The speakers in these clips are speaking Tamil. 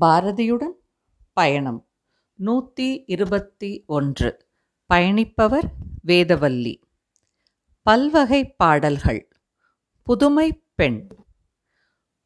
பாரதியுடன் பயணம். நூற்றி இருபத்தி ஒன்று. பயணிப்பவர் வேதவல்லி. பல்வகைப் பாடல்கள். புதுமை பெண்.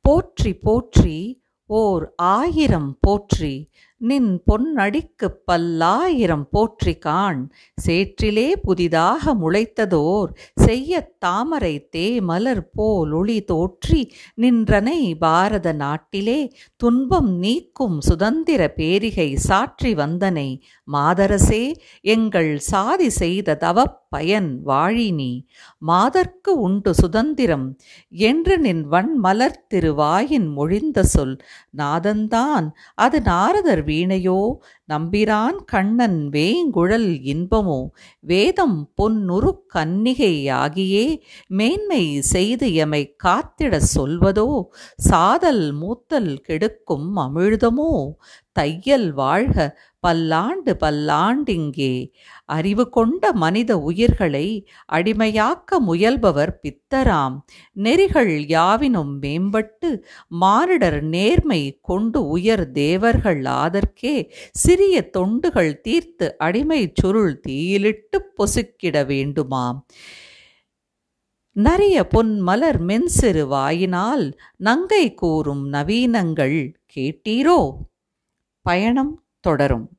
போற்றி போற்றி ஓர் ஆயிரம் போற்றி நின் பொன்னடிக்குப் பல்லாயிரம் போற்றி காண் சேற்றிலே புதிதாக முளைத்ததோர் செய்யத் தாமரை தேமலர் போலொளி தோற்றி நின்றனை பாரத நாட்டிலே துன்பம் நீக்கும் சுதந்திர பேரிகை சாற்றி வந்தனை மாதரசே எங்கள் சாதி செய்த தவப் பயன் வாழினி. மாதர்க்கு உண்டு சுதந்திரம் என்று நின் வன்மலர் திருவாயின் மொழிந்த சொல் நாதந்தான் அது நாரதர் வீணையோ நம்பிரான் கண்ணன் வேங்குழல் இன்பமோ? வேதம் பொன்னுரு கன்னிகையாகியே மேன்மை செய்து எமை காத்திடச் சொல்வதோ? சாதல் மூத்தல் கெடுக்கும் அமிழ்தமோ? தையல் வாழ்க பல்லாண்டு பல்லாண்டிங்கே. அறிவு கொண்ட மனித உயிர்களை அடிமையாக்க முயல்பவர் பித்தராம். நெறிகள் யாவினும் மேம்பட்டு மானிடர் நேர்மை கொண்டு உயர் தேவர்கள் ஆதற்கே. சிறிய தொண்டுகள் தீர்த்து அடிமைச் சுருள் தீயிலிட்டு பொசுக்கிட வேண்டுமாம். நரிய பொன் மலர் மென்சிறு வாயினால் நங்கை கூறும் நவீனங்கள் கேட்டீரோ? பயணம் தொடரும்.